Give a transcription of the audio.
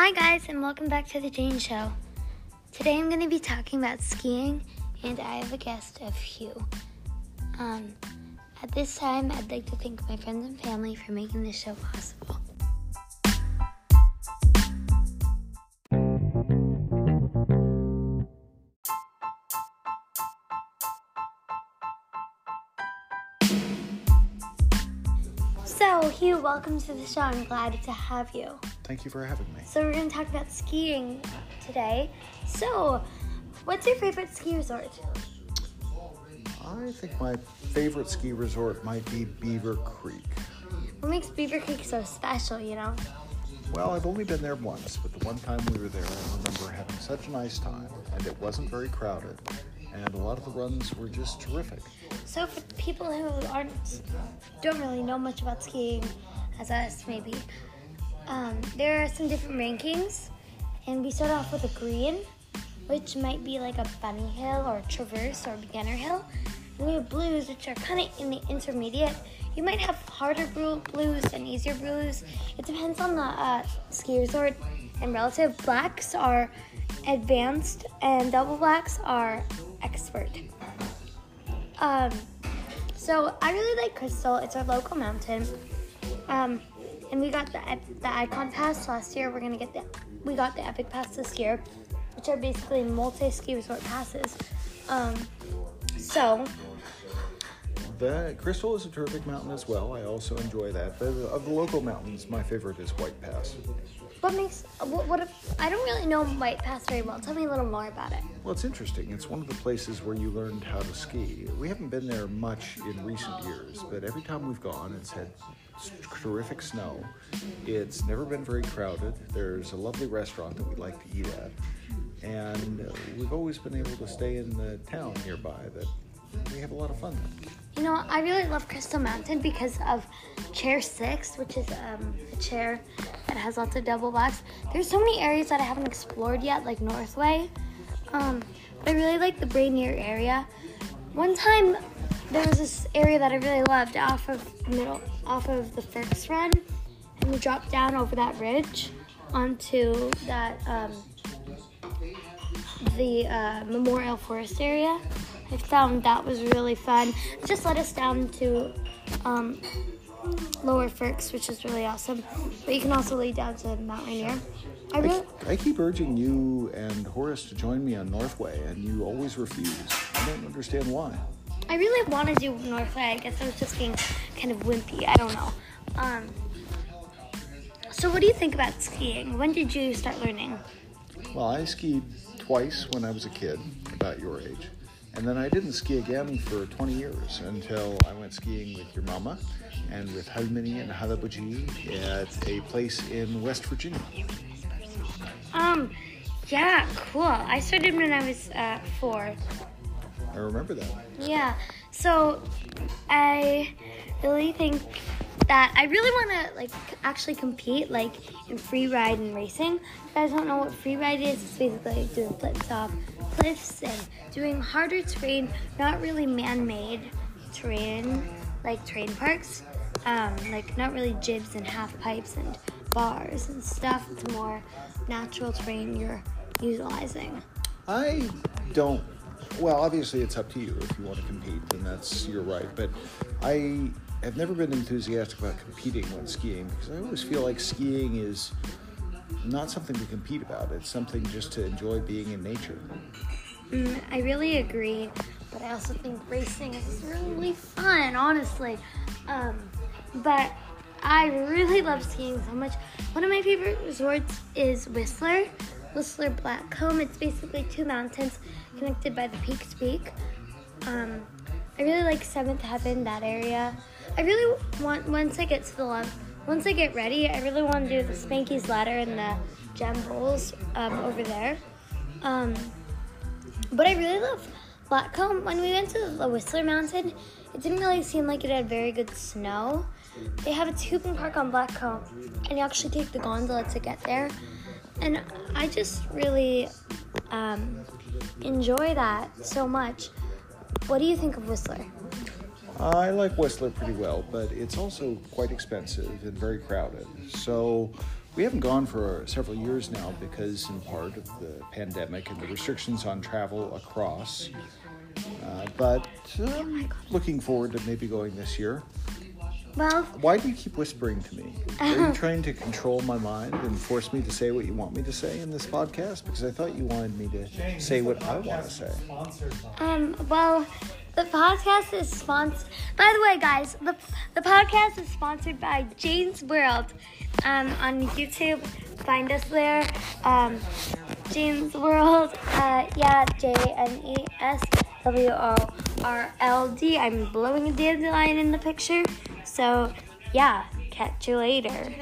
Hi, guys, and welcome back to the Jane Show. Today I'm going to be talking about skiing, and I have a guest of Hugh. Um, at this time, I'd like to thank my friends and family for making this show possible. So, Hugh, welcome to the show. I'm glad to have you. Thank you for having me. So we're going to talk about skiing today. So, what's your favorite ski resort? I think my favorite ski resort might be Beaver Creek. What makes Beaver Creek so special, you know? Well, I've only been there once, but the one time we were there, I remember having such a nice time, and it wasn't very crowded, and a lot of the runs were just terrific. So for people who aren't don't really know much about skiing, as us maybe, um, there are some different rankings, and we start off with a green, which might be like a bunny hill or traverse or beginner hill. And we have blues, which are kind of in the intermediate. You might have harder blues and easier blues. It depends on the uh, ski resort and relative. Blacks are advanced, and double blacks are expert. Um, so I really like Crystal. It's our local mountain. Um, and we got the the Icon Pass last year. We're gonna get the we got the Epic Pass this year, which are basically multi ski resort passes. Um, so The Crystal is a terrific mountain as well. I also enjoy that. But of the local mountains, my favorite is White Pass. what makes what, what if, I don't really know White Pass very well. Tell me a little more about it. Well, it's interesting. It's one of the places where you learned how to ski. We haven't been there much in recent years, but every time we've gone, it's had terrific snow. It's never been very crowded. There's a lovely restaurant that we like to eat at, and uh, we've always been able to stay in the town nearby that we have a lot of fun. You know, I really love Crystal Mountain because of Chair 6, which is um, a chair that has lots of double blacks. There's so many areas that I haven't explored yet, like Northway. Um, I really like the Brainier area. One time, there was this area that I really loved off of middle, off of the first Run, and we dropped down over that ridge onto that um, the uh, Memorial Forest area. I found that was really fun. It just led us down to um, Lower Firks, which is really awesome. But you can also lead down to Mount Rainier. I I, really, I keep urging you and Horace to join me on Northway, and you always refuse. I don't understand why. I really want to do Northway. I guess I was just being kind of wimpy. I don't know. Um, so, what do you think about skiing? When did you start learning? Well, I skied twice when I was a kid, about your age. And then I didn't ski again for 20 years until I went skiing with your mama and with Halmini and Halabuji at a place in West Virginia. Um, yeah, cool. I started when I was uh, four. I remember that. Yeah. So I really think that I really want to like actually compete like in free ride and racing. If you guys don't know what free ride is, it's basically doing flips off cliffs and doing harder terrain, not really man-made terrain like terrain parks. Um, like not really jibs and half pipes and bars and stuff. It's more natural terrain you're utilizing. I don't. Well, obviously, it's up to you if you want to compete, and that's your right. But I have never been enthusiastic about competing when skiing because I always feel like skiing is not something to compete about. It's something just to enjoy being in nature. Mm, I really agree, but I also think racing is really fun, honestly. Um, but I really love skiing so much. One of my favorite resorts is Whistler, Whistler Blackcomb. It's basically two mountains connected by the peak to peak. Um, I really like Seventh Heaven, that area. I really want, once I get to the love, once I get ready, I really want to do the Spanky's Ladder and the Gem Bowls um, over there. Um, but I really love Blackcomb. When we went to the Whistler Mountain, it didn't really seem like it had very good snow. They have a tubing park on Blackcomb, and you actually take the gondola to get there. And I just really um, enjoy that so much. What do you think of Whistler? I like Whistler pretty well, but it's also quite expensive and very crowded. So We haven't gone for several years now because, in part, of the pandemic and the restrictions on travel across. Uh, but uh, looking forward to maybe going this year. Well, Why do you keep whispering to me? Are you trying to control my mind and force me to say what you want me to say in this podcast? Because I thought you wanted me to say what I want to say. um, well, the podcast is sponsored. By the way, guys, the the podcast is sponsored by Jane's World. Um, on YouTube, find us there. Um, Jane's World. Uh, yeah, J N E S W O R L D. I'm blowing a dandelion in the picture. So, yeah, catch you later.